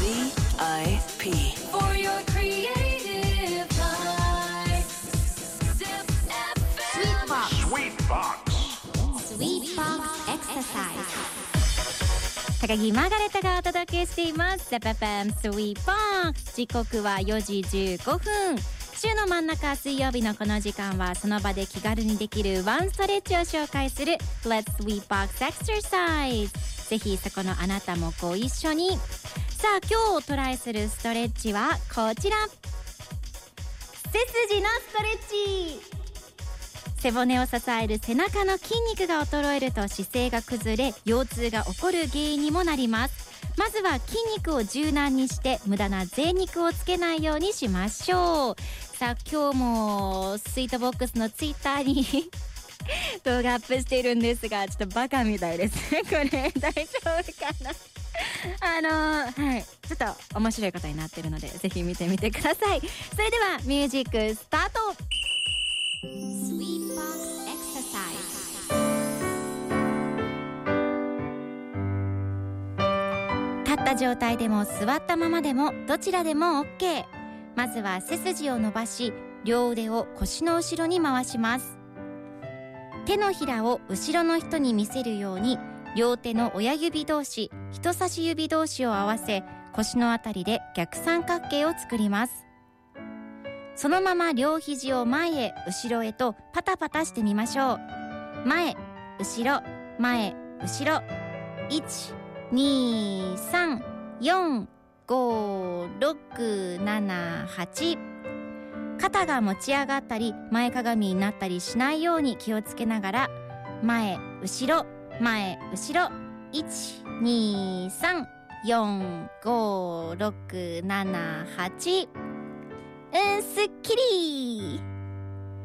VIP. For your creative. time. 高木マーガレットがお届けしています。ザパパンスウィー。時刻は4時15分。週の真ん中水曜日のこの時間はその場で気軽にできるワンストレッチを紹介する Let's we Box Exercise。ぜひそこのあなたもご一緒に。さあ今日トライするストレッチはこちら。背筋のストレッチ。背骨を支える背中の筋肉が衰えると姿勢が崩れ腰痛が起こる原因にもなります。まずは筋肉を柔軟にして無駄な贅肉をつけないようにしましょう。さあ今日もスイートボックスのツイッターに 動画アップしているんですがちょっとバカみたいですね。これ大丈夫かな？あのーはい。ちょっと面白いことになってるのでぜひ見てみてください。それではミュージックスタート。立った状態でも座ったままでもどちらでも OK まずは背筋を伸ばし両腕を腰の後ろに回します。手のひらを後ろの人に見せるように両手の親指同士人差し指同士を合わせ腰のあたりで逆三角形を作ります。そのまま両肘を前へ後ろへとパタパタしてみましょう。前後ろ前後ろ。123456788肩が持ち上がったり前かがみになったりしないように気をつけながら前後ろ。前後ろ1、2、3、4、5、6、7、8うんすっきり。